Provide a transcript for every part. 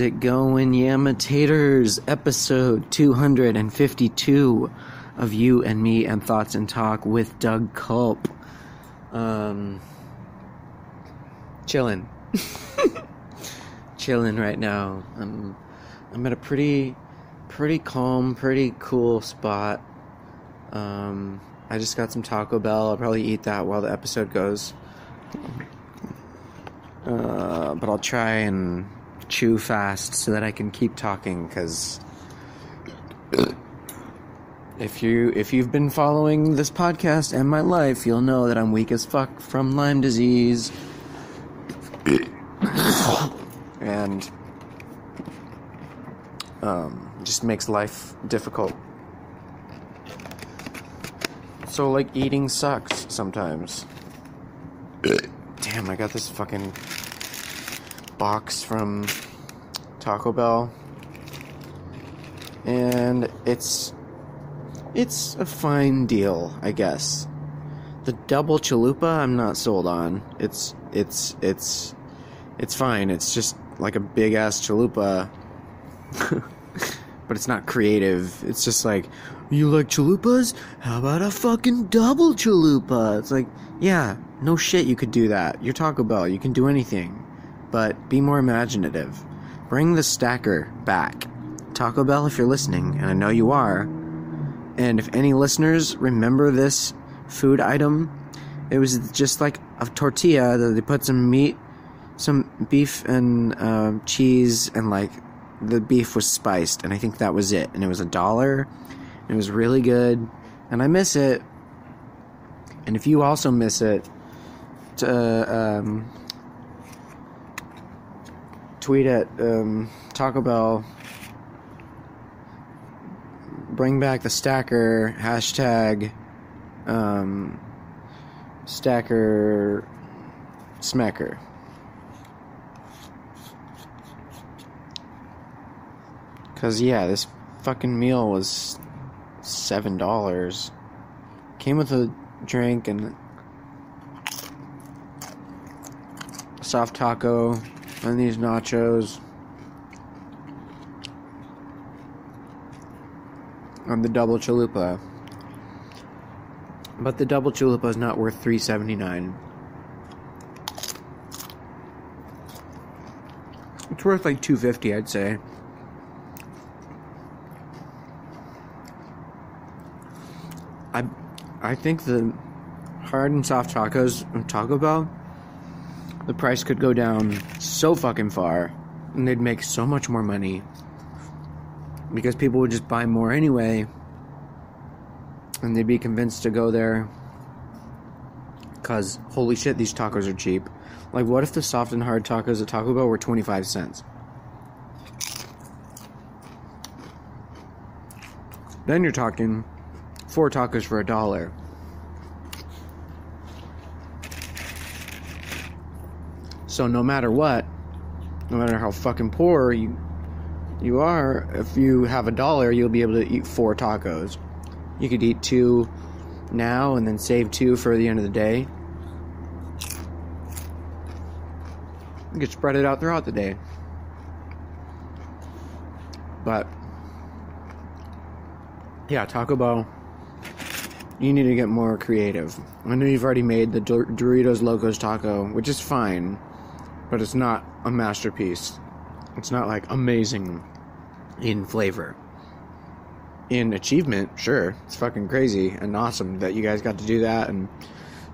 How's it going, Yamitators? Episode 252 of You and Me and Thoughts and Talk with Doug Culp. Um, chilling. chilling right now. I'm, I'm at a pretty, pretty calm, pretty cool spot. Um, I just got some Taco Bell. I'll probably eat that while the episode goes. Uh, but I'll try and chew fast so that I can keep talking because if you if you've been following this podcast and my life, you'll know that I'm weak as fuck from Lyme disease. and um, just makes life difficult. So like eating sucks sometimes. Damn, I got this fucking box from Taco Bell. And it's it's a fine deal, I guess. The double chalupa I'm not sold on. It's it's it's it's fine. It's just like a big ass chalupa. but it's not creative. It's just like, you like chalupas? How about a fucking double chalupa? It's like, yeah, no shit, you could do that. You're Taco Bell, you can do anything. But be more imaginative. Bring the stacker back. Taco Bell, if you're listening, and I know you are, and if any listeners remember this food item, it was just like a tortilla that they put some meat, some beef and uh, cheese, and like the beef was spiced, and I think that was it. And it was a dollar. It was really good, and I miss it. And if you also miss it, to, um, tweet at um, Taco Bell. Bring back the stacker hashtag um, stacker smacker. Cause yeah, this fucking meal was seven dollars. Came with a drink and soft taco and these nachos on the double chalupa. But the double chalupa is not worth 3.79. It's worth like 250, I'd say. I I think the hard and soft tacos from Taco Bell the price could go down so fucking far and they'd make so much more money. Because people would just buy more anyway. And they'd be convinced to go there. Because holy shit these tacos are cheap. Like what if the soft and hard tacos at taco bell were 25 cents? Then you're talking four tacos for a dollar So no matter what, no matter how fucking poor you you are, if you have a dollar, you'll be able to eat four tacos. You could eat two now and then save two for the end of the day. You could spread it out throughout the day. But yeah, Taco Bell. You need to get more creative. I know you've already made the Doritos Locos Taco, which is fine but it's not a masterpiece. It's not like amazing in flavor. In achievement, sure, it's fucking crazy and awesome that you guys got to do that. And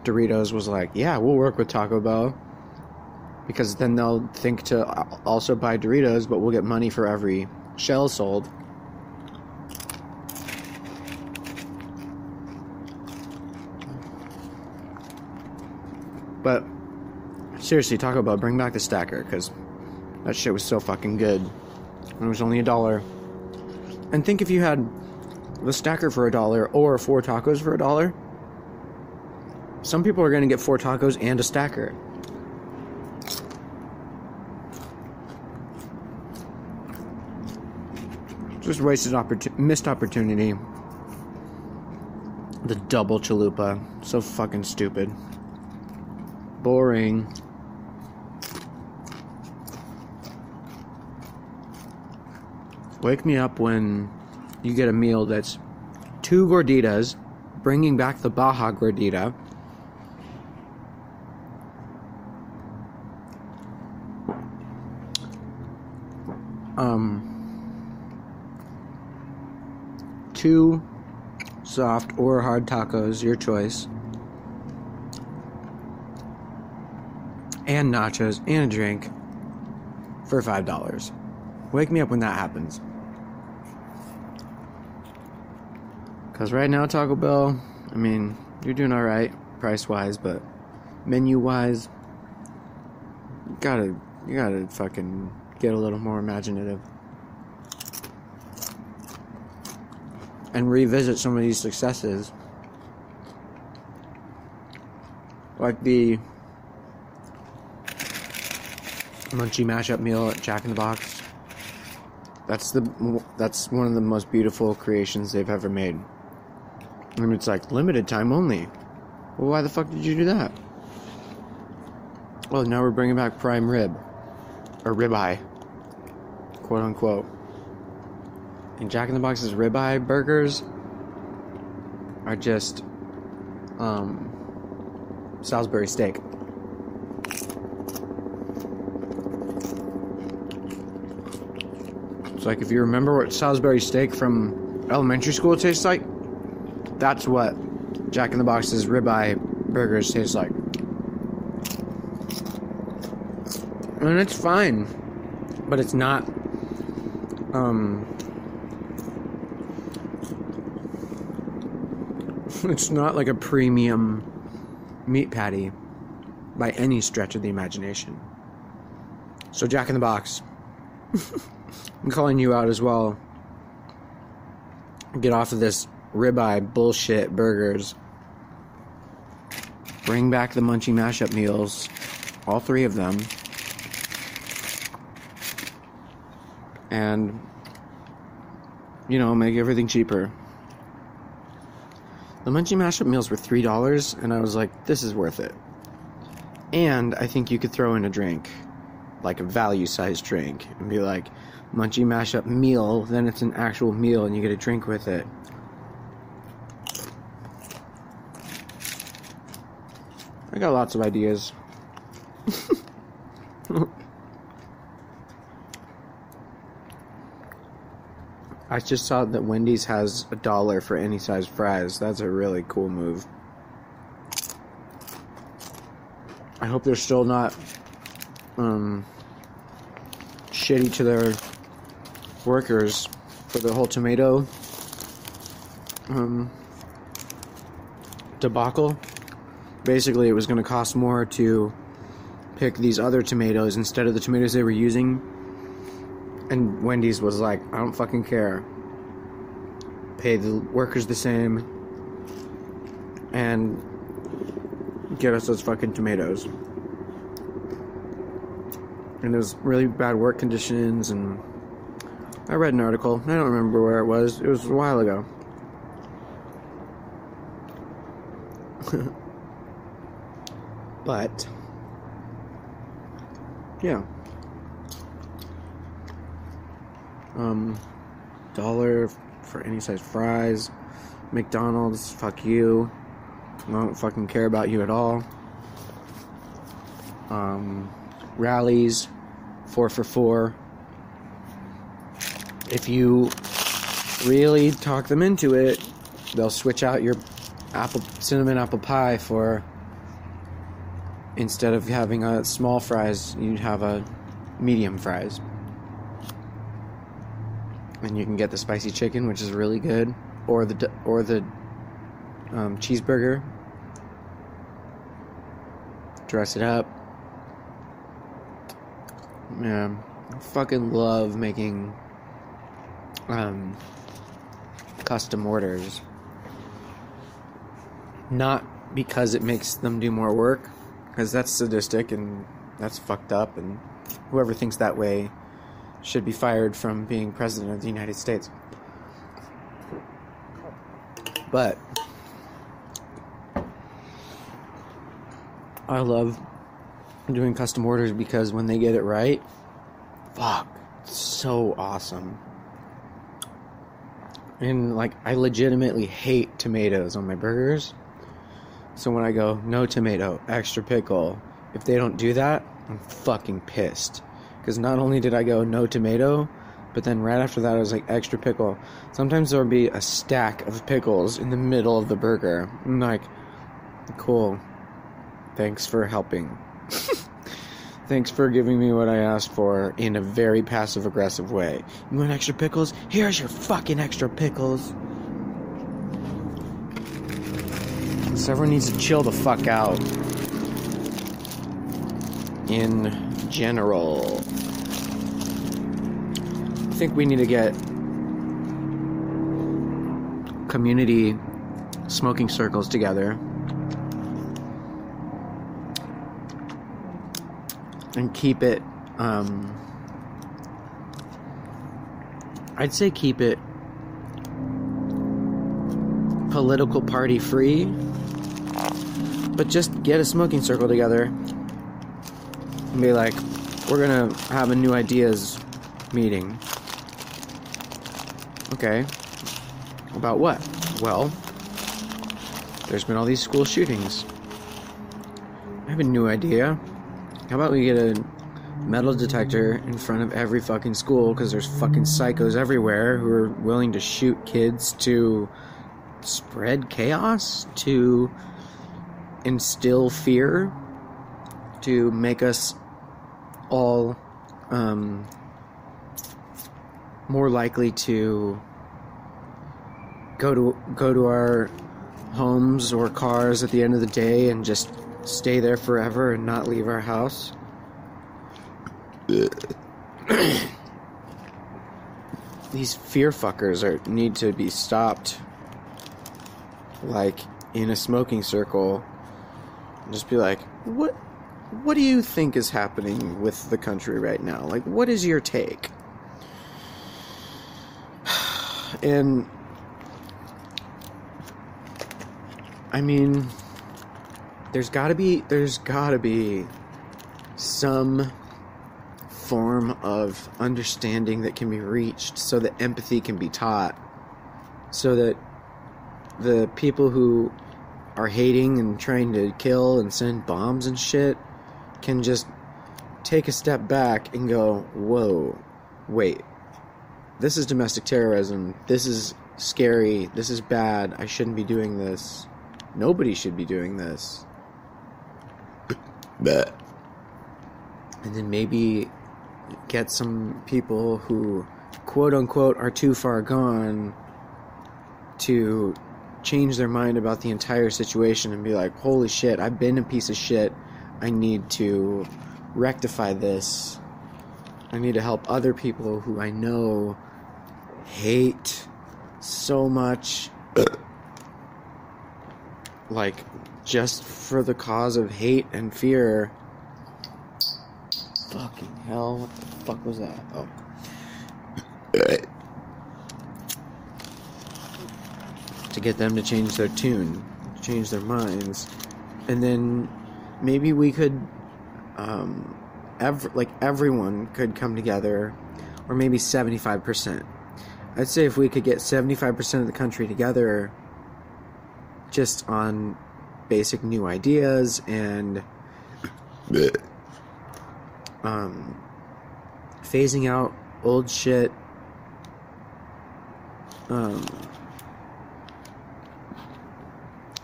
Doritos was like, yeah, we'll work with Taco Bell because then they'll think to also buy Doritos, but we'll get money for every shell sold. But Seriously, talk about bring back the stacker because that shit was so fucking good. And it was only a dollar. And think if you had the stacker for a dollar or four tacos for a dollar. Some people are going to get four tacos and a stacker. Just wasted opportunity, missed opportunity. The double chalupa, so fucking stupid. Boring. Wake me up when you get a meal that's two gorditas, bringing back the Baja gordita. Um, two soft or hard tacos, your choice. And nachos and a drink for $5. Wake me up when that happens. Because right now, Taco Bell, I mean, you're doing alright price wise, but menu wise, you gotta, you gotta fucking get a little more imaginative. And revisit some of these successes. Like the Munchie mashup meal at Jack in the Box. That's the that's one of the most beautiful creations they've ever made. Mean, it's like limited time only. Well, why the fuck did you do that? Well, now we're bringing back prime rib or ribeye, quote unquote. And Jack in the Box's ribeye burgers are just um, Salisbury steak. It's like if you remember what Salisbury steak from elementary school tastes like, that's what Jack in the Box's ribeye burgers taste like. And it's fine, but it's not um it's not like a premium meat patty by any stretch of the imagination. So Jack in the Box I'm calling you out as well. Get off of this ribeye bullshit burgers. Bring back the munchie mashup meals, all three of them. And, you know, make everything cheaper. The munchie mashup meals were $3, and I was like, this is worth it. And I think you could throw in a drink, like a value sized drink, and be like, munchie mashup meal, then it's an actual meal and you get a drink with it. I got lots of ideas. I just saw that Wendy's has a dollar for any size fries. That's a really cool move. I hope they're still not um, shitty to their workers for the whole tomato um, debacle. Basically, it was going to cost more to pick these other tomatoes instead of the tomatoes they were using. And Wendy's was like, I don't fucking care. Pay the workers the same and get us those fucking tomatoes. And it was really bad work conditions and I read an article. I don't remember where it was. It was a while ago. but yeah. Um dollar for any size fries. McDonald's, fuck you. I don't fucking care about you at all. Um Rally's, four for four if you really talk them into it, they'll switch out your apple cinnamon apple pie for instead of having a small fries, you'd have a medium fries. And you can get the spicy chicken, which is really good, or the or the um, cheeseburger. Dress it up. Yeah, I fucking love making um, custom orders. Not because it makes them do more work, because that's sadistic and that's fucked up, and whoever thinks that way should be fired from being president of the United States. But I love doing custom orders because when they get it right, fuck, it's so awesome. And like I legitimately hate tomatoes on my burgers. So when I go no tomato, extra pickle, if they don't do that, I'm fucking pissed. Cuz not only did I go no tomato, but then right after that I was like extra pickle. Sometimes there would be a stack of pickles in the middle of the burger. I'm like cool. Thanks for helping. Thanks for giving me what I asked for in a very passive aggressive way. You want extra pickles? Here's your fucking extra pickles. Everyone needs to chill the fuck out. In general. I think we need to get community smoking circles together and keep it um, I'd say keep it political party free but just get a smoking circle together and be like we're gonna have a new ideas meeting. Okay. About what? Well there's been all these school shootings. I have a new idea. How about we get a metal detector in front of every fucking school because there's fucking psychos everywhere who are willing to shoot kids to spread chaos, to instill fear, to make us all um, more likely to go to go to our homes or cars at the end of the day and just stay there forever and not leave our house. These fear fuckers are need to be stopped. Like in a smoking circle, just be like, "What? What do you think is happening with the country right now? Like, what is your take?" And I mean, there's got to be there's got to be some form of understanding that can be reached so that empathy can be taught so that the people who are hating and trying to kill and send bombs and shit can just take a step back and go, "Whoa. Wait. This is domestic terrorism. This is scary. This is bad. I shouldn't be doing this. Nobody should be doing this." But and then maybe get some people who quote unquote are too far gone to change their mind about the entire situation and be like, holy shit, I've been a piece of shit. I need to rectify this. I need to help other people who I know hate so much. like, just for the cause of hate and fear. Fucking hell, what the fuck was that? Oh. To get them to change their tune, change their minds. And then maybe we could, um, ev- like everyone could come together, or maybe 75%. I'd say if we could get 75% of the country together just on basic new ideas and um, phasing out old shit. Um,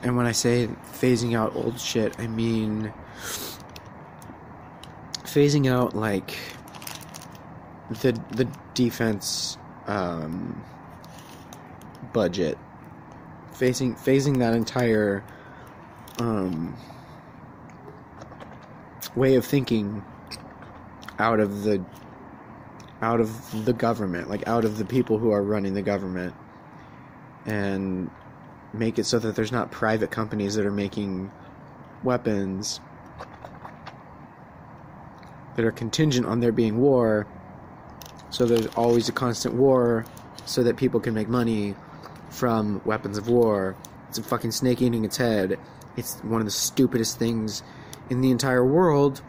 and when I say phasing out old shit, I mean phasing out like the the defense um, budget, phasing phasing that entire um, way of thinking out of the out of the government, like out of the people who are running the government, and make it so that there's not private companies that are making weapons that are contingent on there being war. So there's always a constant war, so that people can make money from weapons of war. It's a fucking snake eating its head. It's one of the stupidest things in the entire world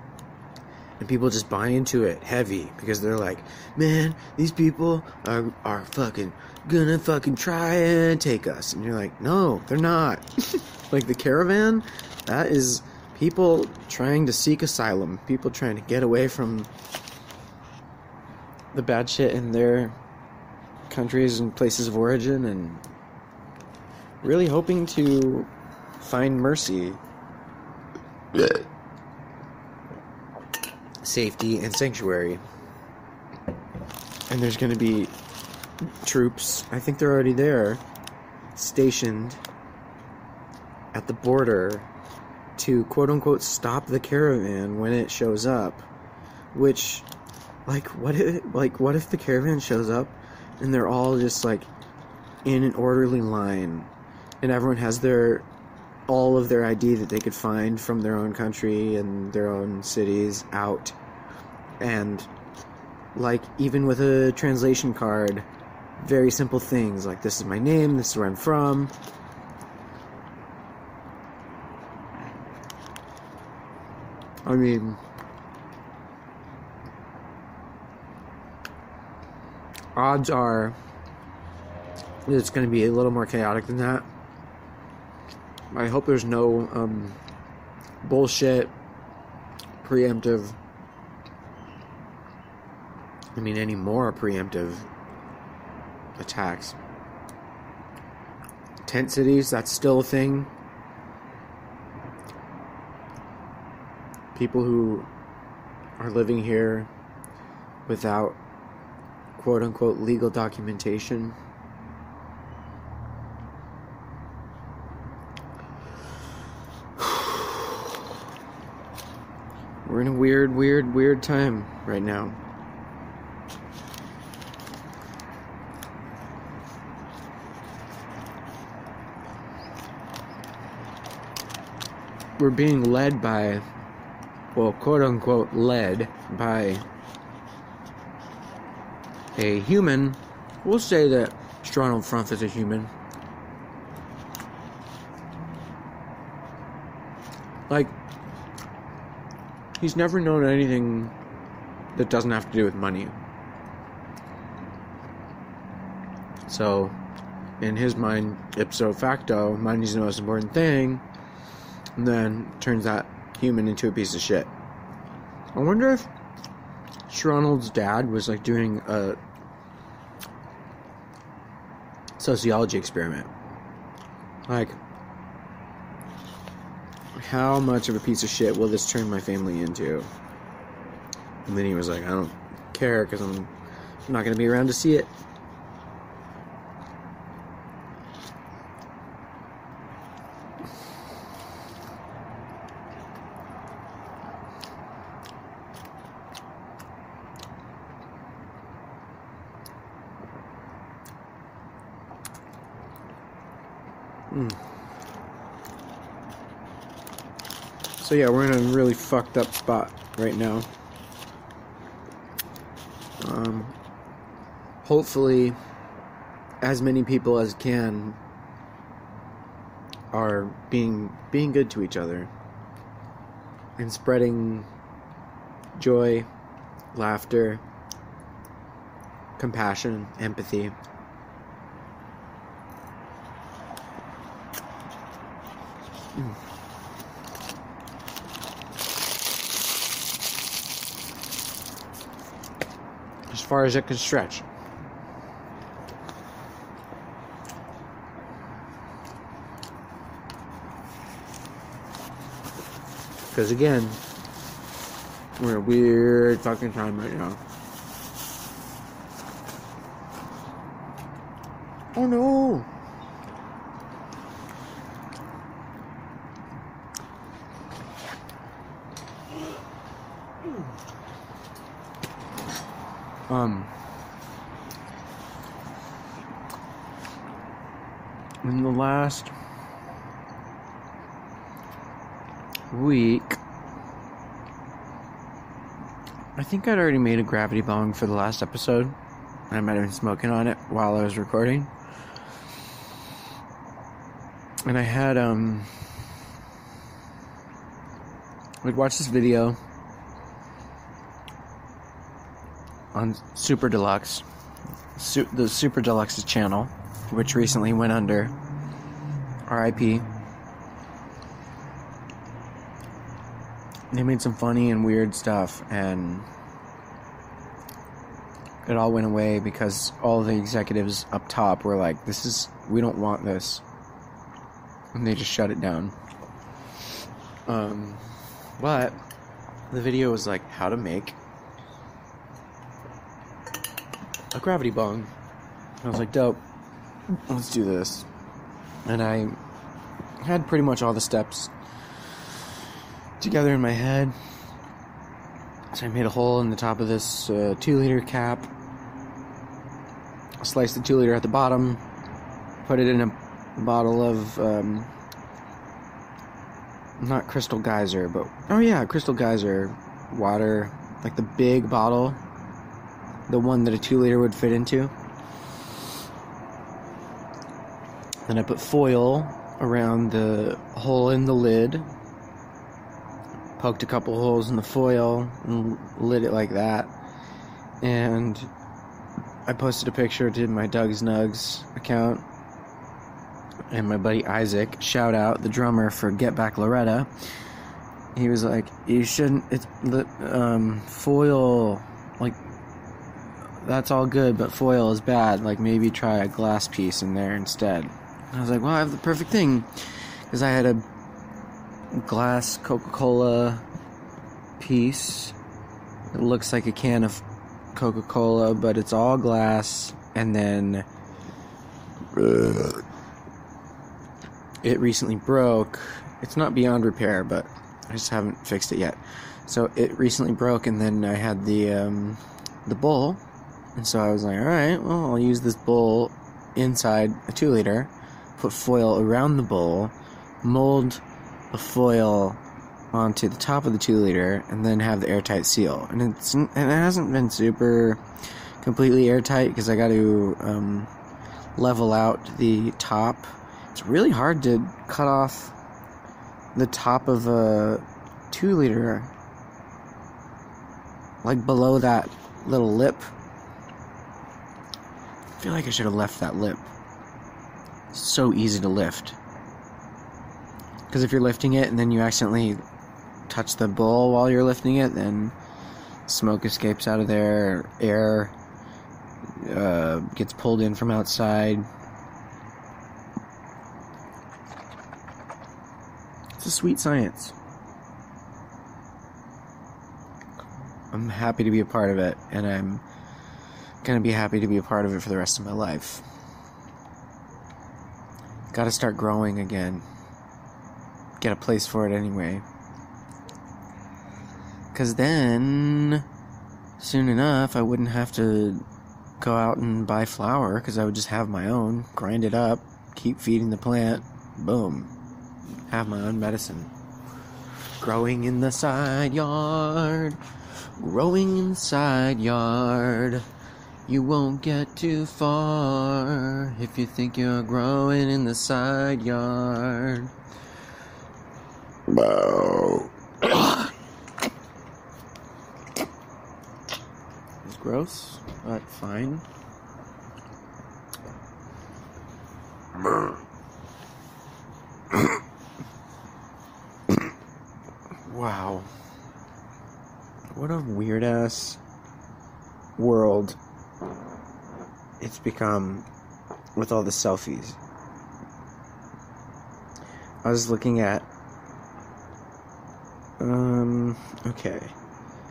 and people just buy into it heavy because they're like, man, these people are are fucking gonna fucking try and take us, and you're like, no, they're not. like the caravan, that is people trying to seek asylum, people trying to get away from the bad shit in their countries and places of origin and really hoping to find mercy safety and sanctuary. And there's going to be troops. I think they're already there. Stationed at the border to quote unquote stop the caravan when it shows up. Which like what if like what if the caravan shows up and they're all just like in an orderly line and everyone has their all of their ID that they could find from their own country and their own cities out and like even with a translation card very simple things like this is my name this is where I'm from I mean odds are it's going to be a little more chaotic than that. I hope there's no um, bullshit, preemptive. I mean, any more preemptive attacks. Tent cities, that's still a thing. People who are living here without quote unquote legal documentation. We're in a weird, weird, weird time right now. We're being led by, well, quote unquote, led by a human. We'll say that Stronald Frump is a human. Like, he's never known anything that doesn't have to do with money. So, in his mind, ipso facto, money's the most important thing. And then turns that human into a piece of shit. I wonder if Ronald's dad was like doing a sociology experiment. Like, how much of a piece of shit will this turn my family into? And then he was like, I don't care because I'm not going to be around to see it. Mm. So yeah, we're in a really fucked up spot right now. Um, hopefully, as many people as can are being being good to each other and spreading joy, laughter, compassion, empathy. As far as it can stretch. Because again, we're in a weird fucking time right now. Oh no! Um, in the last week, I think I'd already made a gravity bong for the last episode. I might have been smoking on it while I was recording. And I had, um, we'd watch this video on Super Deluxe, Su- the Super Deluxe channel, which recently went under RIP. They made some funny and weird stuff, and it all went away because all the executives up top were like, "This is we don't want this," and they just shut it down. Um, but the video was like how to make a gravity bong. I was like, dope. Let's do this. And I had pretty much all the steps together in my head. So I made a hole in the top of this uh, two liter cap. Sliced the two liter at the bottom. Put it in a bottle of um, not Crystal Geyser, but oh yeah, Crystal Geyser water, like the big bottle, the one that a two liter would fit into. Then I put foil around the hole in the lid, poked a couple holes in the foil, and lit it like that. And I posted a picture to my Doug's Nugs account and my buddy Isaac, shout out the drummer for Get Back Loretta. He was like, "You shouldn't. It's um, foil. Like that's all good, but foil is bad. Like maybe try a glass piece in there instead." And I was like, "Well, I have the perfect thing," because I had a glass Coca-Cola piece. It looks like a can of Coca-Cola, but it's all glass, and then. Uh, it recently broke. It's not beyond repair, but I just haven't fixed it yet. So it recently broke, and then I had the um, the bowl, and so I was like, all right, well, I'll use this bowl inside a two liter, put foil around the bowl, mold the foil onto the top of the two liter, and then have the airtight seal. And it's and it hasn't been super completely airtight because I got to um, level out the top it's really hard to cut off the top of a two liter, like below that little lip. Feel like I should have left that lip. It's so easy to lift. Because if you're lifting it and then you accidentally touch the bowl while you're lifting it, then smoke escapes out of there, air uh, gets pulled in from outside. It's a sweet science. I'm happy to be a part of it, and I'm gonna be happy to be a part of it for the rest of my life. Gotta start growing again. Get a place for it anyway. Because then, soon enough, I wouldn't have to go out and buy flower because I would just have my own, grind it up, keep feeding the plant, boom have my own medicine. Growing in the side yard, growing in the side yard. You won't get too far if you think you're growing in the side yard. Wow. it's gross, but fine. Wow. What a weird ass world it's become with all the selfies. I was looking at. Um, okay.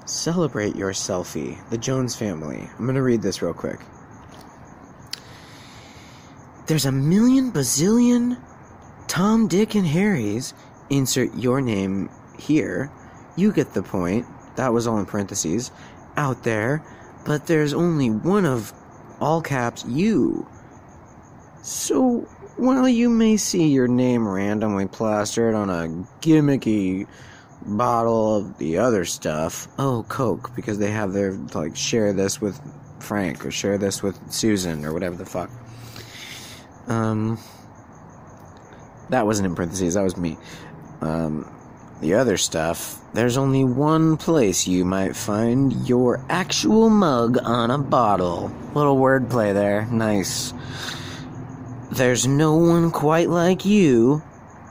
Celebrate your selfie. The Jones family. I'm gonna read this real quick. There's a million bazillion Tom, Dick, and Harry's. Insert your name here. You get the point. That was all in parentheses. Out there. But there's only one of all caps you. So, while you may see your name randomly plastered on a gimmicky bottle of the other stuff, oh, Coke, because they have their, like, share this with Frank or share this with Susan or whatever the fuck. Um, that wasn't in parentheses, that was me. Um, the other stuff, there's only one place you might find your actual mug on a bottle. Little wordplay there. Nice. There's no one quite like you,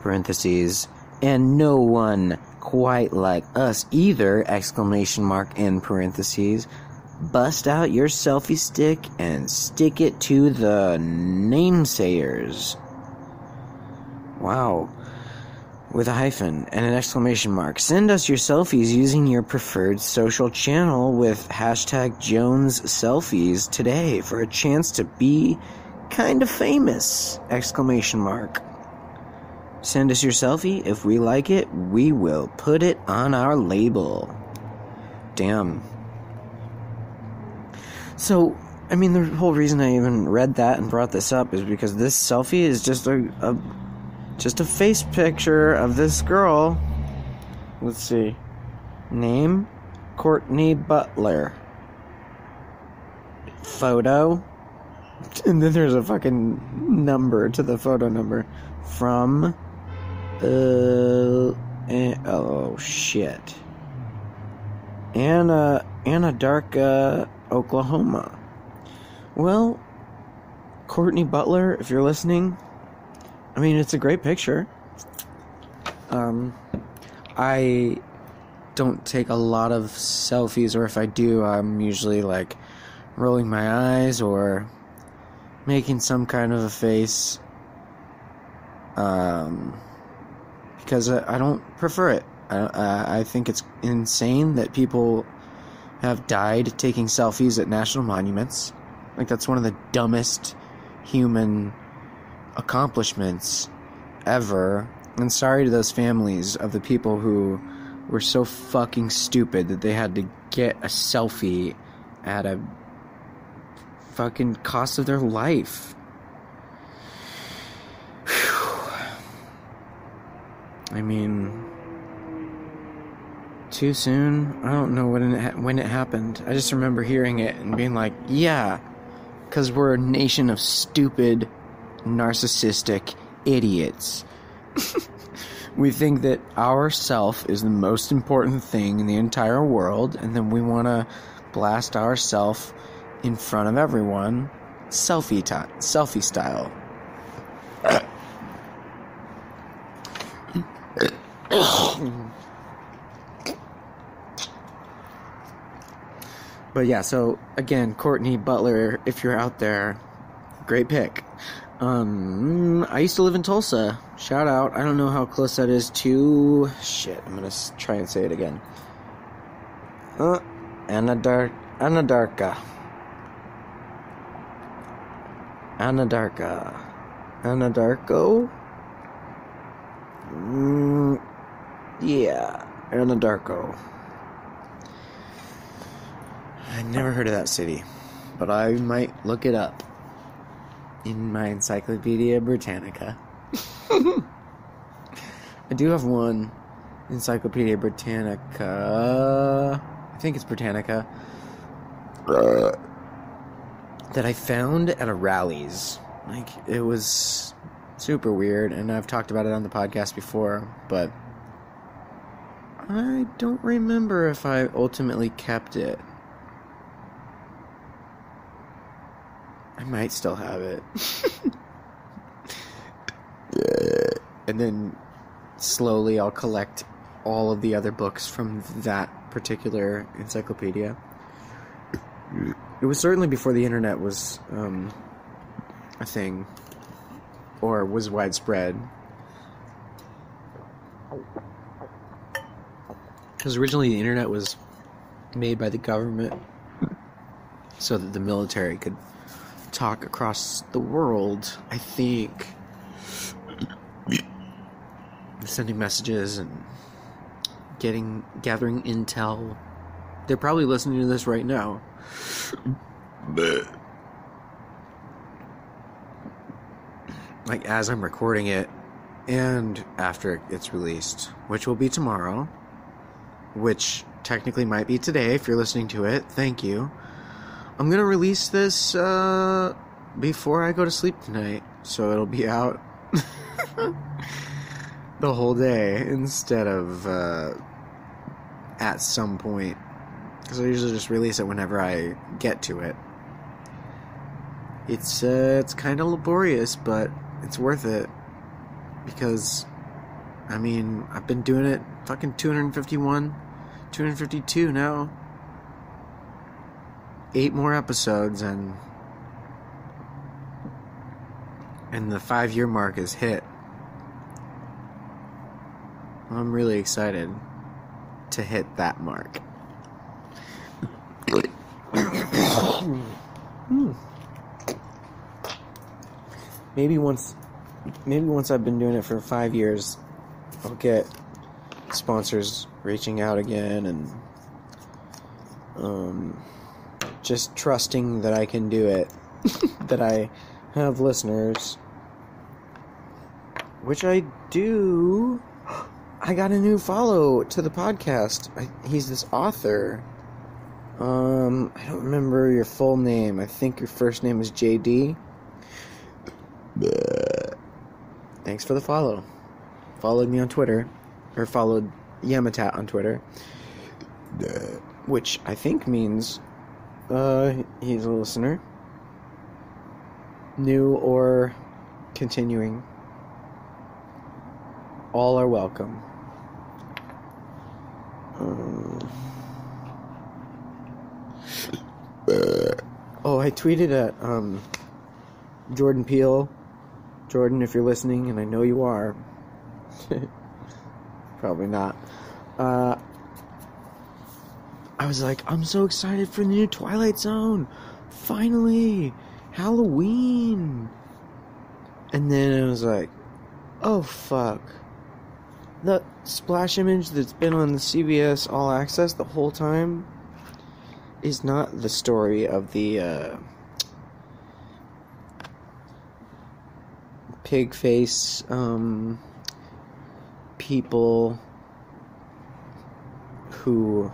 parentheses, and no one quite like us either, exclamation mark in parentheses. Bust out your selfie stick and stick it to the namesayers. Wow. With a hyphen and an exclamation mark. Send us your selfies using your preferred social channel with hashtag Jones Selfies today for a chance to be kind of famous! Exclamation mark. Send us your selfie. If we like it, we will put it on our label. Damn. So, I mean, the whole reason I even read that and brought this up is because this selfie is just a, a just a face picture of this girl. Let's see. Name Courtney Butler. Photo. And then there's a fucking number to the photo number. From. Uh. eh, oh, shit. Anna. Anadarka, Oklahoma. Well, Courtney Butler, if you're listening, mean, it's a great picture. Um, I don't take a lot of selfies, or if I do, I'm usually like rolling my eyes or making some kind of a face. Um, because I, I don't prefer it. I, I, I think it's insane that people have died taking selfies at national monuments. Like, that's one of the dumbest human accomplishments ever. And sorry to those families of the people who were so fucking stupid that they had to get a selfie at a fucking cost of their life. Whew. I mean, too soon. I don't know when it when it happened. I just remember hearing it and being like, "Yeah," because we're a nation of stupid narcissistic idiots. we think that our self is the most important thing in the entire world, and then we want to blast ourself in front of everyone, selfie time, selfie style. but yeah, so again, Courtney Butler, if you're out there, great pic. Um, I used to live in Tulsa. Shout out. I don't know how close that is to. Shit, I'm gonna try and say it again. Uh, Anadar- Anadarka. Anadarka. Anadarko? Mm, yeah, Anadarko. I never heard of that city, but I might look it up in my Encyclopedia Britannica. I do have one Encyclopedia Britannica. I think it's Britannica. Uh. that I found at a Rally's. Like, it was super weird, and I've talked about it on the podcast before, but I don't remember if I ultimately kept it. I might still have it. and then slowly I'll collect all of the other books from that particular encyclopedia. It was certainly before the internet was um, a thing or was widespread. Because originally the internet was made by the government so that the military could talk across the world, I think. Sending messages and getting gathering intel. They're probably listening to this right now. But like as I'm recording it and after it's released, which will be tomorrow, which technically might be today if you're listening to it. Thank you. I'm gonna release this uh, before I go to sleep tonight, so it'll be out. the whole day instead of uh, at some point. Because I usually just release it whenever I get to it. It's uh, it's kind of laborious, but it's worth it because I mean I've been doing it fucking 251, 252 now. Eight more episodes and and the five year mark is hit. I'm really excited to hit that mark. Maybe once, maybe once I've been doing it for five years, I'll get sponsors reaching out again and um, just trusting that I can do it, that I have listeners, which I do. I got a new follow to the podcast. I, he's this author. Um, I don't remember your full name. I think your first name is JD. Thanks for the follow. Followed me on Twitter, or followed Yamatat on Twitter, which I think means uh, he's a listener, new or continuing. All are welcome. Um, oh, I tweeted at um, Jordan Peele. Jordan, if you're listening, and I know you are, probably not. Uh, I was like, I'm so excited for the new Twilight Zone. Finally, Halloween. And then I was like, oh fuck. The splash image that's been on the CBS All Access the whole time is not the story of the uh, pig face um, people who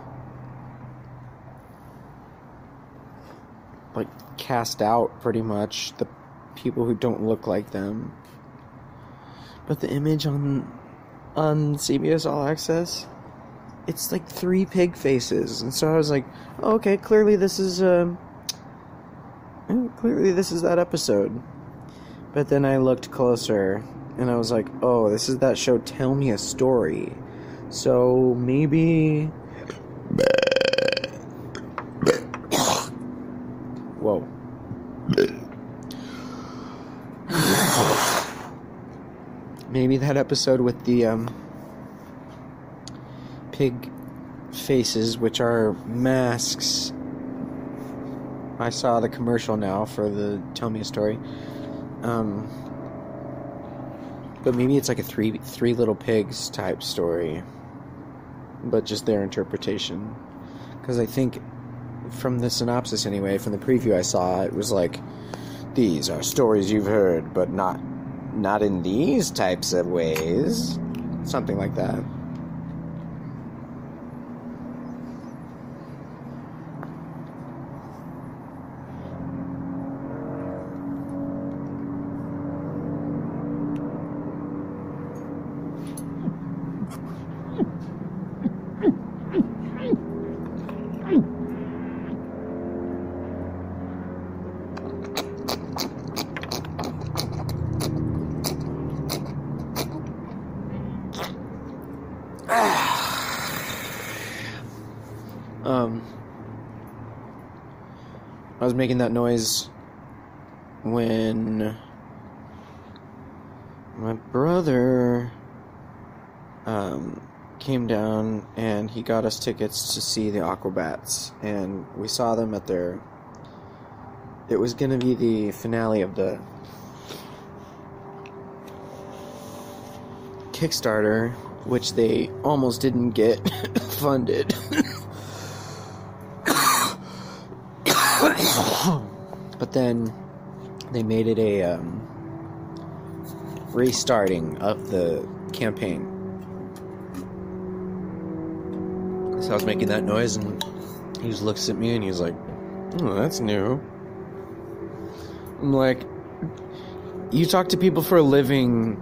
like cast out pretty much the people who don't look like them but the image on on CBS All Access it's like three pig faces and so I was like oh, okay clearly this is um clearly this is that episode but then I looked closer and I was like, oh, this is that show Tell Me a Story. So maybe. Whoa. Maybe that episode with the um, pig faces, which are masks. I saw the commercial now for the Tell Me a Story. Um, but maybe it's like a three three little pigs type story, but just their interpretation. Because I think from the synopsis anyway, from the preview I saw, it was like these are stories you've heard, but not not in these types of ways, something like that. Making that noise when my brother um, came down and he got us tickets to see the Aquabats, and we saw them at their. It was going to be the finale of the Kickstarter, which they almost didn't get funded. but then they made it a um, restarting of the campaign. So I was making that noise, and he just looks at me and he's like, "Oh, that's new." I'm like, "You talk to people for a living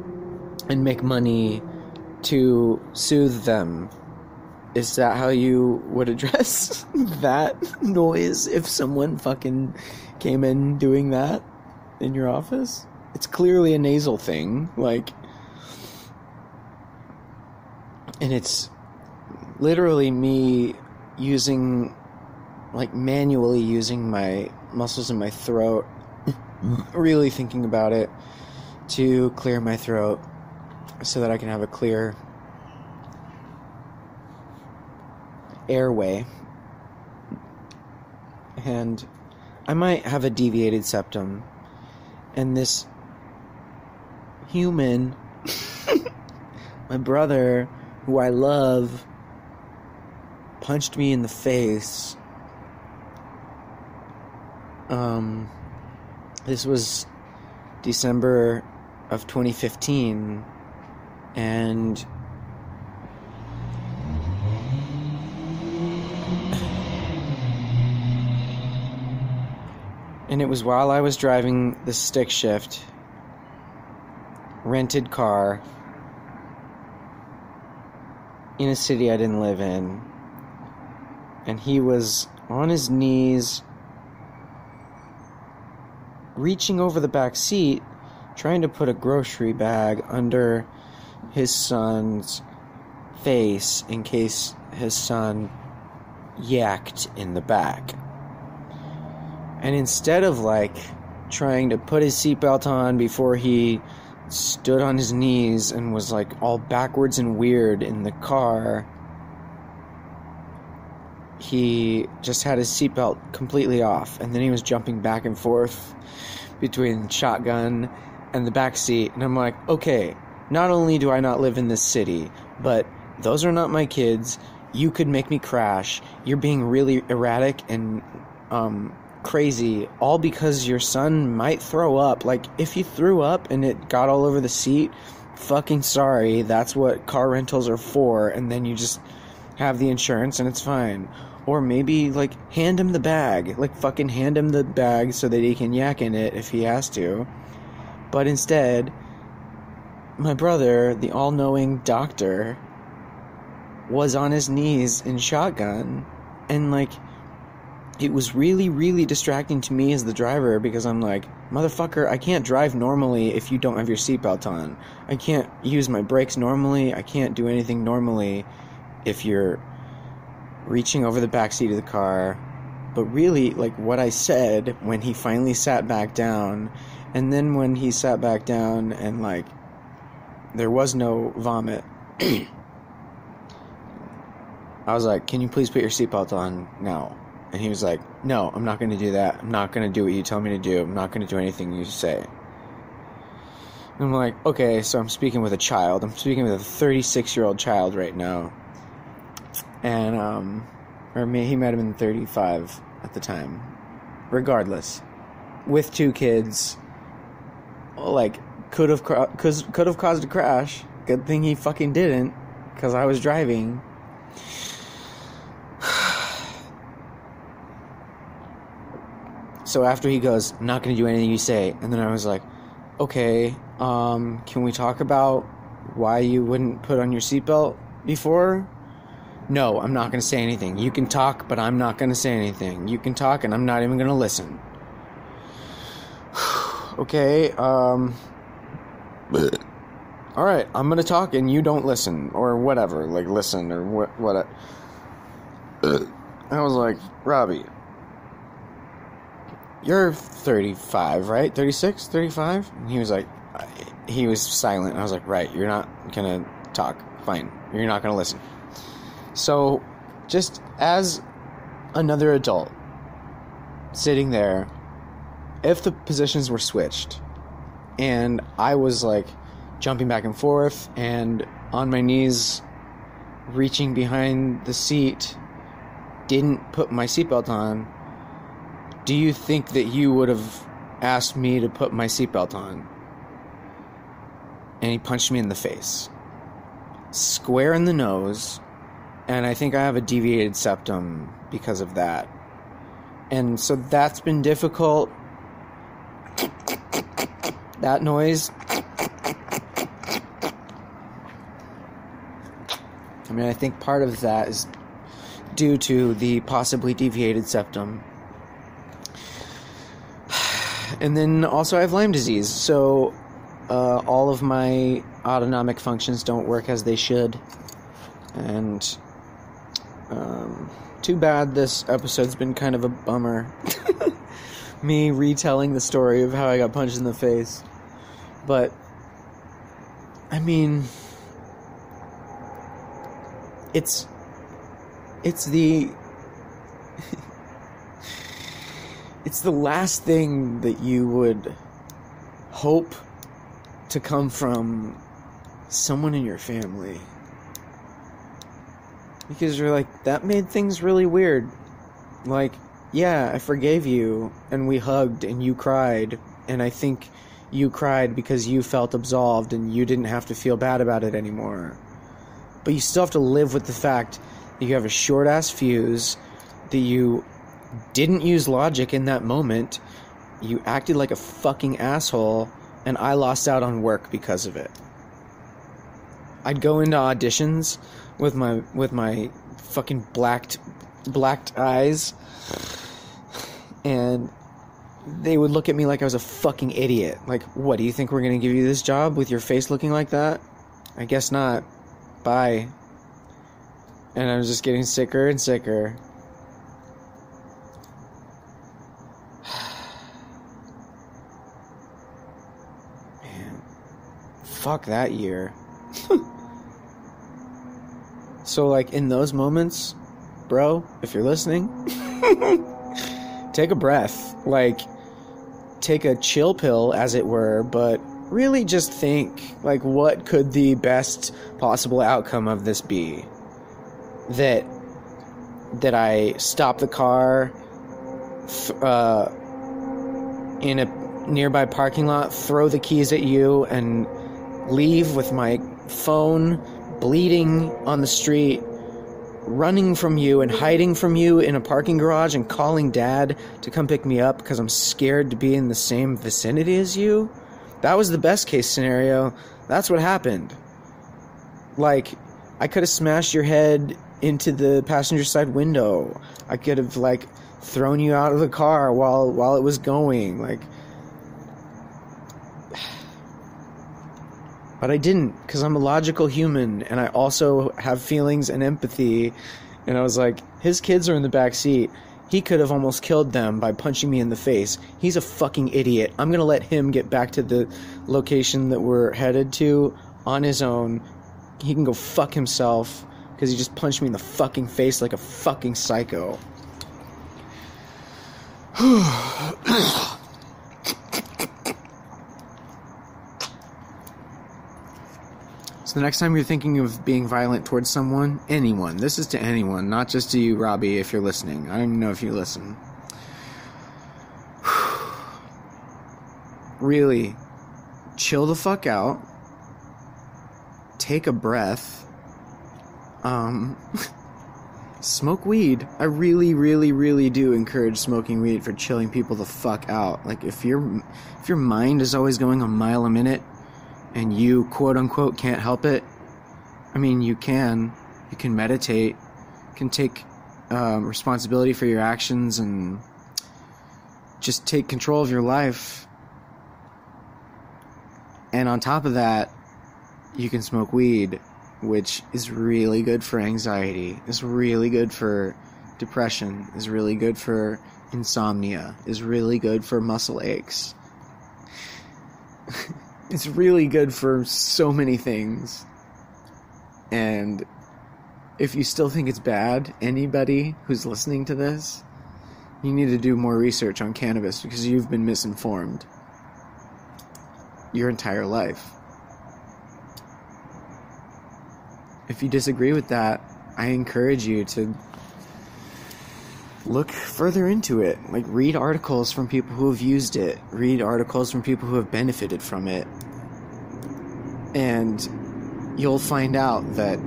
and make money to soothe them. Is that how you would address that noise if someone fucking came in doing that in your office? It's clearly a nasal thing, like and it's literally me using like manually using my muscles in my throat really thinking about it to clear my throat so that I can have a clear airway. And I might have a deviated septum. And this human, my brother, who I love, punched me in the face. Um, this was December of 2015, and and it was while I was driving the stick shift rented car in a city I didn't live in. And he was on his knees, reaching over the back seat, trying to put a grocery bag under his son's face in case his son yacked in the back. And instead of like trying to put his seatbelt on before he stood on his knees and was like all backwards and weird in the car. He just had his seatbelt completely off, and then he was jumping back and forth between shotgun and the back seat. And I'm like, okay, not only do I not live in this city, but those are not my kids. You could make me crash. You're being really erratic and um, crazy all because your son might throw up. Like, if he threw up and it got all over the seat, fucking sorry. That's what car rentals are for. And then you just have the insurance and it's fine. Or maybe, like, hand him the bag. Like, fucking hand him the bag so that he can yak in it if he has to. But instead, my brother, the all knowing doctor, was on his knees in shotgun. And, like, it was really, really distracting to me as the driver because I'm like, motherfucker, I can't drive normally if you don't have your seatbelt on. I can't use my brakes normally. I can't do anything normally if you're reaching over the back seat of the car. But really, like what I said when he finally sat back down, and then when he sat back down and like there was no vomit. I was like, "Can you please put your seatbelt on now?" And he was like, No, I'm not going to do that. I'm not going to do what you tell me to do. I'm not going to do anything you say. And I'm like, Okay, so I'm speaking with a child. I'm speaking with a 36 year old child right now. And, um, or he might have been 35 at the time. Regardless, with two kids, like, could have, could have caused a crash. Good thing he fucking didn't, because I was driving. So after he goes, I'm not going to do anything you say. And then I was like, okay, um, can we talk about why you wouldn't put on your seatbelt before? No, I'm not going to say anything. You can talk, but I'm not going to say anything. You can talk, and I'm not even going to listen. okay, um. All right, I'm going to talk, and you don't listen, or whatever. Like, listen, or what. what I was like, Robbie, you're 35, right? 36, 35? And he was like, he was silent. I was like, right, you're not gonna talk. Fine, you're not gonna listen. So, just as another adult sitting there, if the positions were switched and I was like jumping back and forth and on my knees reaching behind the seat, didn't put my seatbelt on, do you think that you would have asked me to put my seatbelt on? And he punched me in the face. Square in the nose. And I think I have a deviated septum because of that. And so that's been difficult. That noise. I mean, I think part of that is due to the possibly deviated septum. And then also, I have Lyme disease, so uh, all of my autonomic functions don't work as they should. And um, too bad this episode's been kind of a bummer. Me retelling the story of how I got punched in the face. But, I mean, it's. It's the. It's the last thing that you would hope to come from someone in your family. Because you're like, that made things really weird. Like, yeah, I forgave you, and we hugged, and you cried, and I think you cried because you felt absolved and you didn't have to feel bad about it anymore. But you still have to live with the fact that you have a short ass fuse, that you didn't use logic in that moment, you acted like a fucking asshole, and I lost out on work because of it. I'd go into auditions with my with my fucking blacked blacked eyes and they would look at me like I was a fucking idiot. Like, what do you think we're to give you this job with your face looking like that? I guess not. Bye. And I was just getting sicker and sicker. Fuck that year. so, like, in those moments, bro, if you're listening, take a breath. Like, take a chill pill, as it were, but really just think, like, what could the best possible outcome of this be? That that I stop the car uh, in a nearby parking lot, throw the keys at you, and leave with my phone bleeding on the street, running from you and hiding from you in a parking garage and calling dad to come pick me up because I'm scared to be in the same vicinity as you. That was the best case scenario. That's what happened. Like, I could have smashed your head into the passenger side window. I could have like thrown you out of the car while while it was going. Like But I didn't because I'm a logical human and I also have feelings and empathy. And I was like, his kids are in the back seat. He could have almost killed them by punching me in the face. He's a fucking idiot. I'm going to let him get back to the location that we're headed to on his own. He can go fuck himself because he just punched me in the fucking face like a fucking psycho. The next time you're thinking of being violent towards someone, anyone, this is to anyone, not just to you, Robbie, if you're listening. I don't even know if you listen. really, chill the fuck out. Take a breath. Um, smoke weed. I really, really, really do encourage smoking weed for chilling people the fuck out. Like if your if your mind is always going a mile a minute, and you quote unquote can't help it, I mean, you can. You can meditate, you can take um, responsibility for your actions and just take control of your life. And on top of that, you can smoke weed, which is really good for anxiety, is really good for depression, is really good for insomnia, is really good for muscle aches. it's really good for so many things. And if you still think it's bad, anybody who's listening to this, you need to do more research on cannabis because you've been misinformed your entire life. If you disagree with that, I encourage you to look further into it. Like, read articles from people who have used it, read articles from people who have benefited from it. And you'll find out that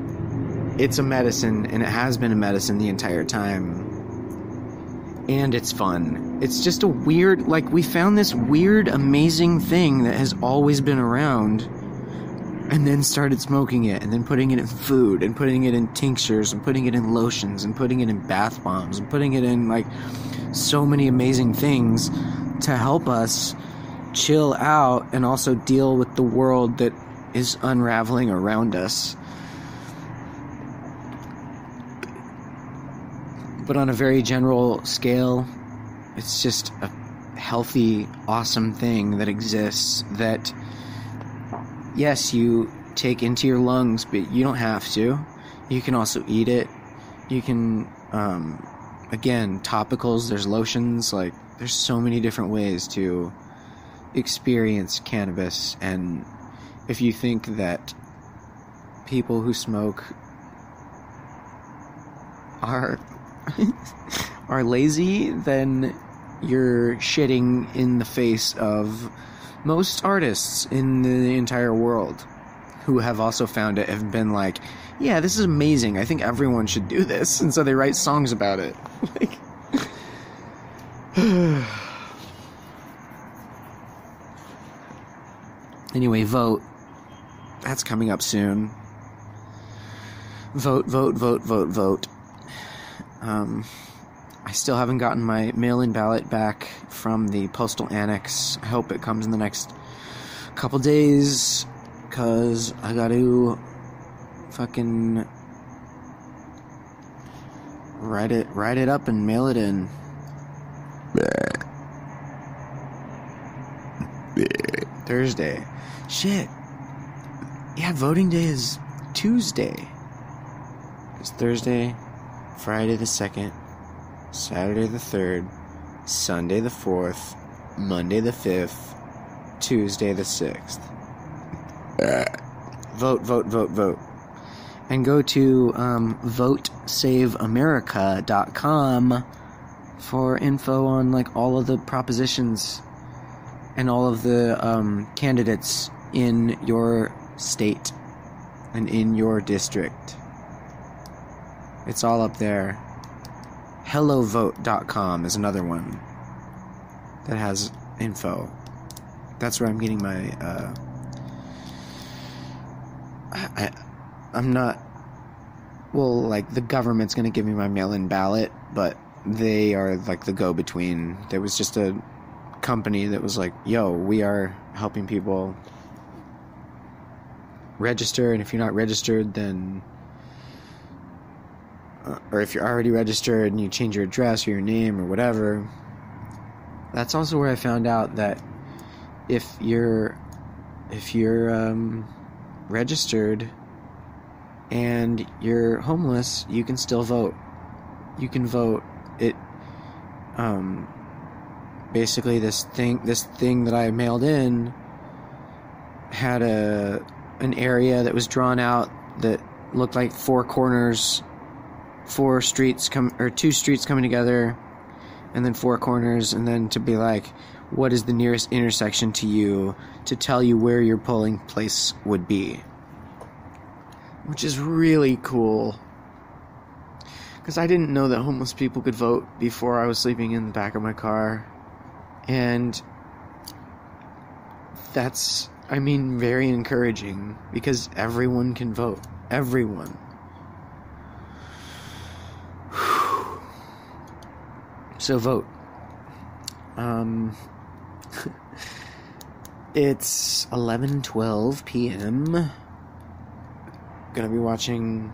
it's a medicine and it has been a medicine the entire time. And it's fun. It's just a weird, like, we found this weird, amazing thing that has always been around. And then started smoking it and then putting it in food and putting it in tinctures and putting it in lotions and putting it in bath bombs and putting it in like so many amazing things to help us chill out and also deal with the world that is unraveling around us. But on a very general scale, it's just a healthy, awesome thing that exists that, yes, you take into your lungs, but you don't have to. You can also eat it. You can, um, again, topicals, there's lotions, like, there's so many different ways to experience cannabis. And if you think that people who smoke are are lazy, then you're shitting in the face of most artists in the entire world who have also found it have been like, yeah, this is amazing. I think everyone should do this. And so they write songs about it. like Anyway, vote. That's coming up soon. Vote, vote, vote, vote, vote. Um, I still haven't gotten my mail in ballot back from the postal annex. I hope it comes in the next couple days, because I gotta fucking write it, write it up and mail it in. Thursday. Shit. Yeah, voting day is Tuesday. It's Thursday, Friday the 2nd, Saturday the 3rd, Sunday the 4th, Monday the 5th, Tuesday the 6th. vote, vote, vote, vote. And go to um, votesaveamerica.com for info on like all of the propositions and all of the um, candidates in your state and in your district. It's all up there. HelloVote.com is another one that has info. That's where I'm getting my. Uh, I, I'm not. Well, like the government's gonna give me my mail-in ballot, but they are like the go-between. There was just a company that was like, "Yo, we are helping people register, and if you're not registered, then." Uh, or if you're already registered and you change your address or your name or whatever, that's also where I found out that if you're if you're um, registered and you're homeless, you can still vote. You can vote. It um, basically this thing this thing that I mailed in had a an area that was drawn out that looked like four corners four streets come or two streets coming together and then four corners and then to be like what is the nearest intersection to you to tell you where your polling place would be? Which is really cool. Because i didn't know that homeless people could vote before i was sleeping in the back of my car. And that's i mean very encouraging because everyone can vote. Everyone So vote. Um, it's 11:12 p.m. Gonna be watching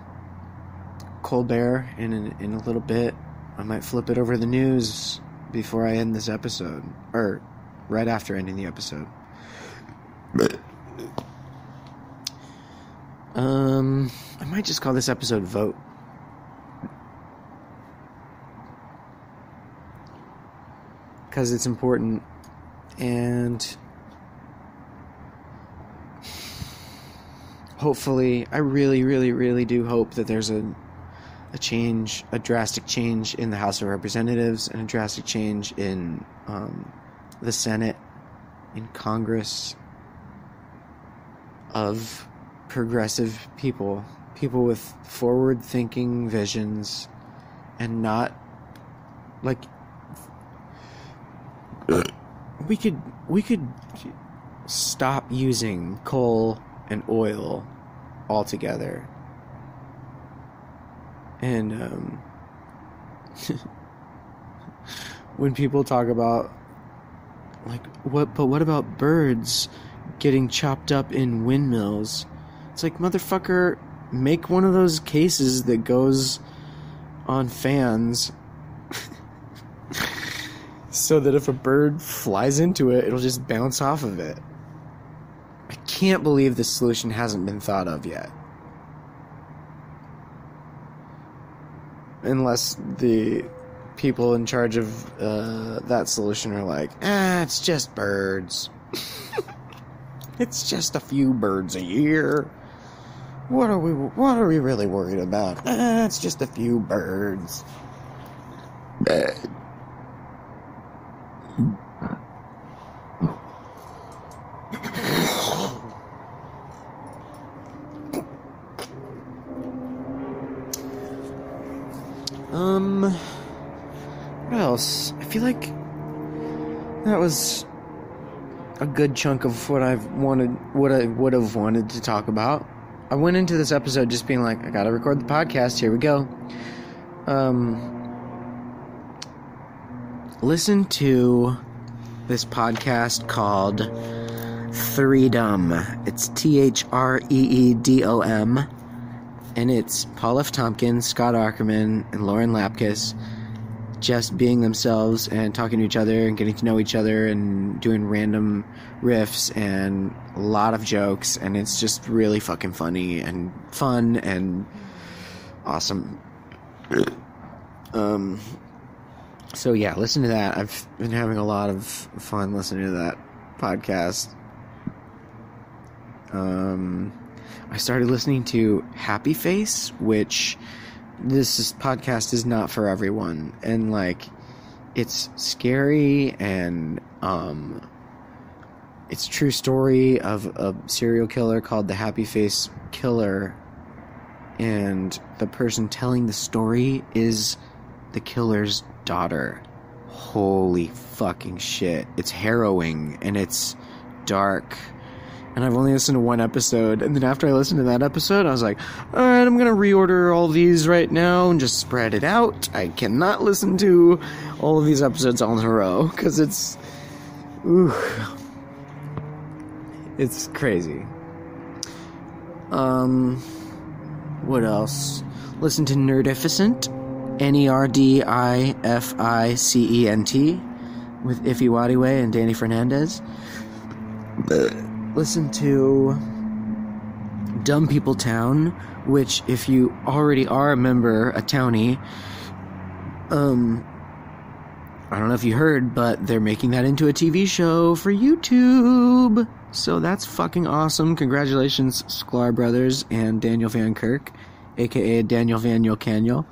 Colbert in in a little bit. I might flip it over the news before I end this episode, or right after ending the episode. Um, I might just call this episode "Vote." Because it's important. And hopefully i really really really do hope that there's a a change a drastic change in the house of representatives and a drastic change in um, the senate in congress of progressive people people with forward thinking visions and not like we could we could stop using coal and oil altogether. And um, when people talk about like what but what about birds getting chopped up in windmills? It's like motherfucker, make one of those cases that goes on fans so that if a bird flies into it, it'll just bounce off of it. I can't believe this solution hasn't been thought of yet. Unless the people in charge of uh, that solution are like, ah, it's just birds. it's just a few birds a year. What are we? What are we really worried about? Ah, it's just a few birds. Um, what else? I feel like that was a good chunk of what I've wanted, what I would have wanted to talk about. I went into this episode just being like, I gotta record the podcast. Here we go. Um, listen to this podcast called Threedom. It's T H R E E D O M and it's Paul F. Tompkins, Scott Aukerman, and Lauren Lapkus just being themselves and talking to each other and getting to know each other and doing random riffs and a lot of jokes and it's just really fucking funny and fun and awesome. um so yeah, listen to that. I've been having a lot of fun listening to that podcast. Um I started listening to Happy Face, which this is, podcast is not for everyone, and like it's scary and um, it's true story of a serial killer called the Happy Face Killer, and the person telling the story is the killer's daughter. Holy fucking shit! It's harrowing and it's dark and I've only listened to one episode. And then after I listened to that episode, I was like, all right, I'm gonna reorder all these right now and just spread it out. I cannot listen to all of these episodes all in a row because it's, ooh, it's crazy. Um, what else? Listen to Nerdificent, N E R D I F I C E N T, with Ify Nwadiwe and Danny Fernandez listen to Dumb People Town, which, if you already are a member, a townie, um, I don't know if you heard, but they're making that into a TV show for YouTube. So that's fucking awesome. Congratulations, Sklar Brothers and Daniel Van Kirk, aka Daniel Van Caniel.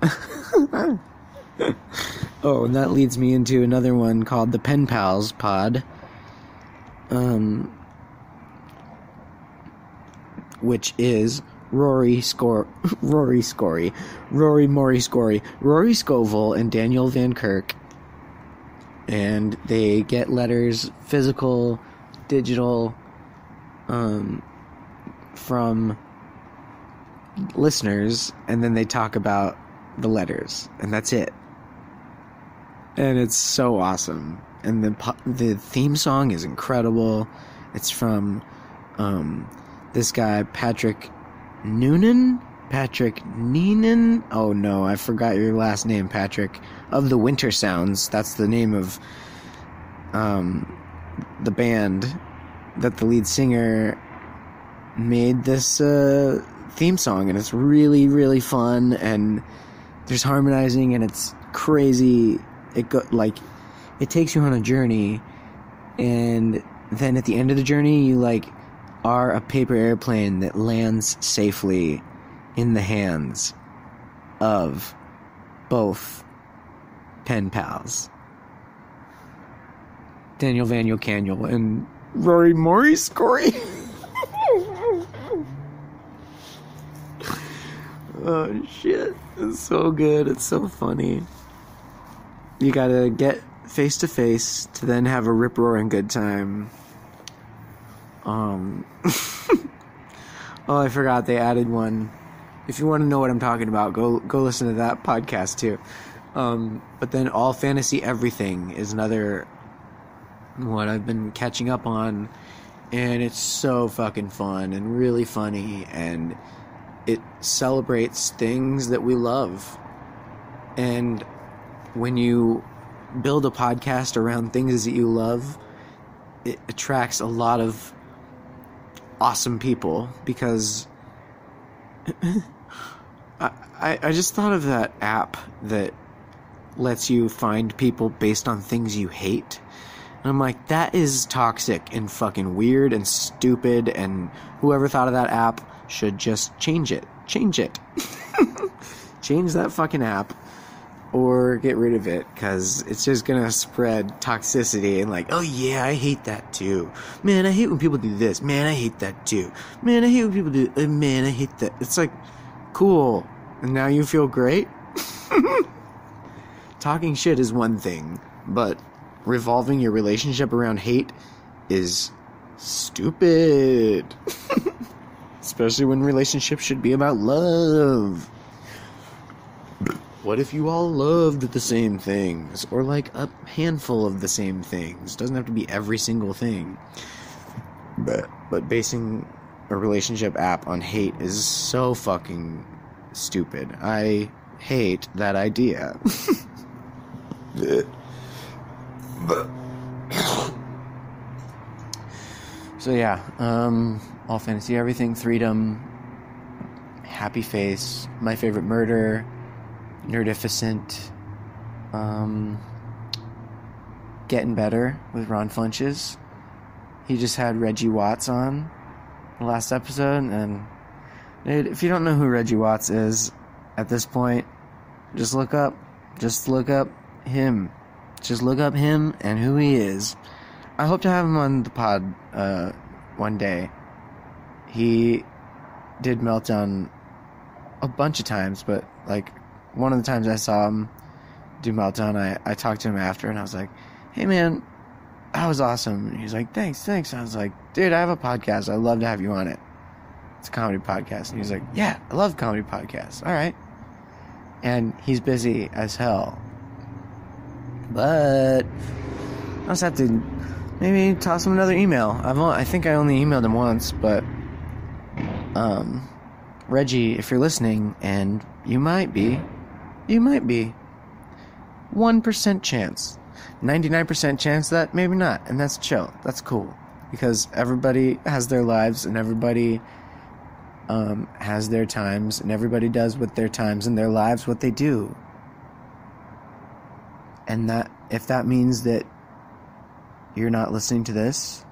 oh, and that leads me into another one called the Pen Pals Pod. Um, which is Rory Scor Rory Scory, Rory Maury Scory, Rory Scovel, and Daniel Van Kirk. And they get letters, physical, digital, um, from listeners, and then they talk about the letters, and that's it. And it's so awesome. And the the theme song is incredible. It's from um, this guy Patrick Noonan, Patrick Neenan. Oh no, I forgot your last name, Patrick. Of the Winter Sounds. That's the name of um, the band that the lead singer made this uh, theme song, and it's really, really fun. And there's harmonizing, and it's crazy. It go like it takes you on a journey, and then at the end of the journey, you like are a paper airplane that lands safely in the hands of both pen pals. Daniel Vaniel Caniel and Rory Maurice Corey. oh shit. It's so good. It's so funny. You gotta get face to face to then have a rip roaring good time. Um, Oh, I forgot they added one. If you want to know what I'm talking about, go go listen to that podcast too. Um, but then all fantasy everything is another one I've been catching up on, and it's so fucking fun and really funny, and it celebrates things that we love. And when you build a podcast around things that you love, it attracts a lot of awesome people because I, I, just thought of that app that lets you find people based on things you hate. And I'm like, that is toxic and fucking weird and stupid, and whoever thought of that app should just change it. Change it. change that fucking app or get rid of it because it's just gonna spread toxicity and like, oh yeah, I hate that too. Man, I hate when people do this. Man, I hate that too. Man, I hate when people do. Uh, man, I hate that. It's like, cool. And now you feel great. Talking shit is one thing, but revolving your relationship around hate is stupid. Especially when relationships should be about love. What if you all loved the same things? Or like a handful of the same things? Doesn't have to be every single thing. But but basing a relationship app on hate is so fucking stupid. I hate that idea. so yeah, um all fantasy everything, Threedom, happy face, my favorite murder, Nerdificent, um, Getting Better with Ron Funches. He just had Reggie Watts on the last episode, and dude, if you don't know who Reggie Watts is at this point, just look up, just look up him. Just look up him and who he is. I hope to have him on the pod uh, one day. He did Meltdown a bunch of times, but like one of the times I saw him do Meltdown, I, I talked to him after and I was like, hey man, that was awesome. And he's like, thanks, thanks. I was like, dude, I have a podcast. I'd love to have you on it. It's a comedy podcast. And he's like, yeah, I love comedy podcasts. All right. And he's busy as hell. But I just have to maybe toss him another email. I've only, I think I only emailed him once, but um, Reggie, if you're listening, and you might be, you might be. 1% chance. 99% chance that maybe not. And that's chill. That's cool. Because everybody has their lives and everybody um, has their times and everybody does with their times and their lives what they do. And that, if that means that you're not listening to this,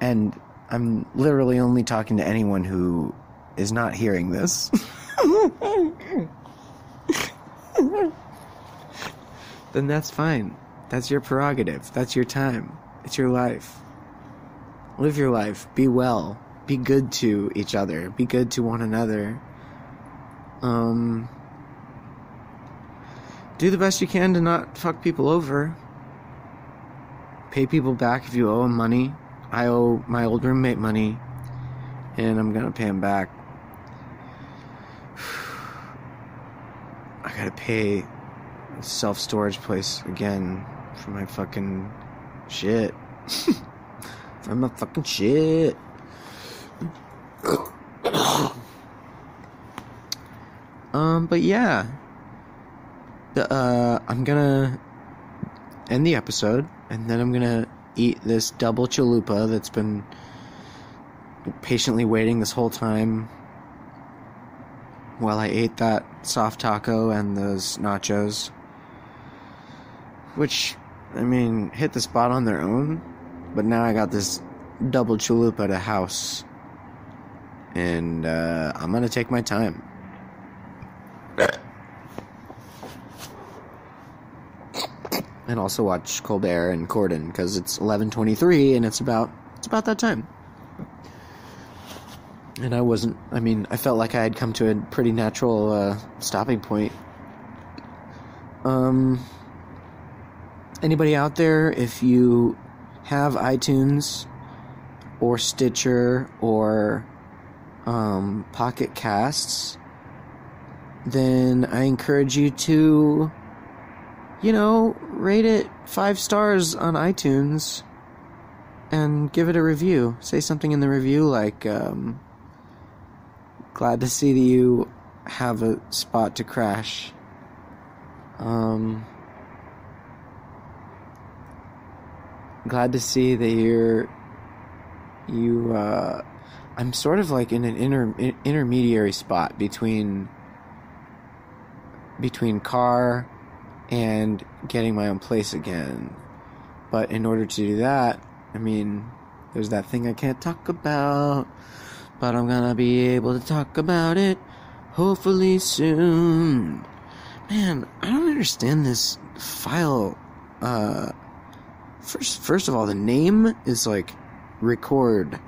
and I'm literally only talking to anyone who is not hearing this. then that's fine. That's your prerogative. That's your time. It's your life. Live your life. Be well. Be good to each other. Be good to one another. Um, do the best you can to not fuck people over. Pay people back if you owe them money. I owe my old roommate money, and I'm gonna pay him back. I gotta pay self storage place again for my fucking shit. for my fucking shit. um, but yeah. Uh, I'm gonna end the episode, and then I'm gonna eat this double chalupa that's been patiently waiting this whole time while I ate that soft taco and those nachos. Which, I mean, hit the spot on their own, but now I got this double chalupa at a house. And uh, I'm gonna take my time. and also watch Colbert and Corden because it's 11:23 and it's about it's about that time and I wasn't. I mean, I felt like I had come to a pretty natural uh, stopping point. Um, anybody out there, if you have iTunes or Stitcher or um, Pocket Casts, then I encourage you to, you know, rate it five stars on iTunes and give it a review. Say something in the review like, um, glad to see that you have a spot to crash. Um, glad to see that you're you uh I'm sort of like in an inter, intermediary spot between between car and getting my own place again. But in order to do that, I mean, there's that thing I can't talk about, but I'm gonna be able to talk about it hopefully soon. Man, I don't understand this file. Uh, first, first of all, the name is like record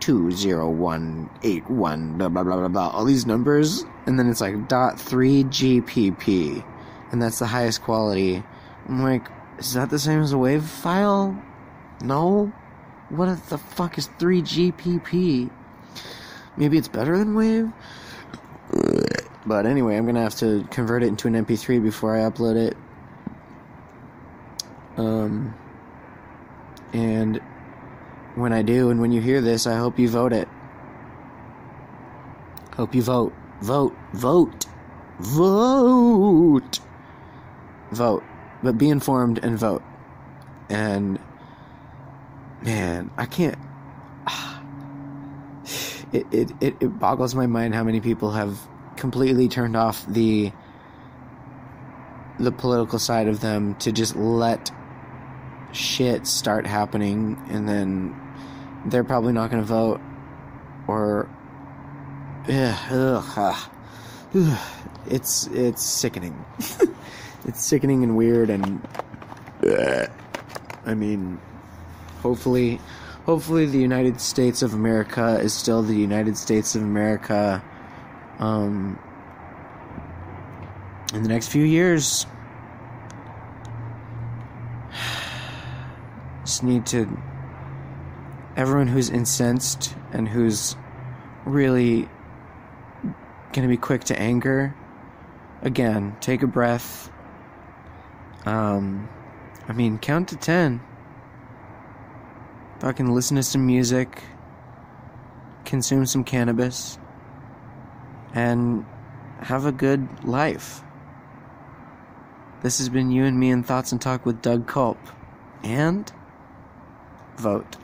two zero one eight one blah blah blah blah blah all these numbers and then it's like dot three GPP and that's the highest quality. I'm like, is that the same as a wave file? No. What the fuck is three GPP? Maybe it's better than wave. But anyway, I'm gonna have to convert it into an MP3 before I upload it. Um, and when I do, and when you hear this, I hope you vote it. Hope you vote. Vote. Vote. Vote. Vote. But be informed and vote. And, man, I can't. It, it, it, boggles my mind how many people have completely turned off the the political side of them to just let shit start happening and then they're probably not going to vote or ugh, ugh, ah. ugh, it's it's sickening. It's sickening and weird and i mean hopefully hopefully the united states of america is still the united states of america um in the next few years. Just need to everyone who's incensed and who's really going to be quick to anger again take a breath. Um i mean count to 10 fucking listen to some music consume some cannabis and have a good life. This has been you and me in thoughts and talk with doug culp. And vote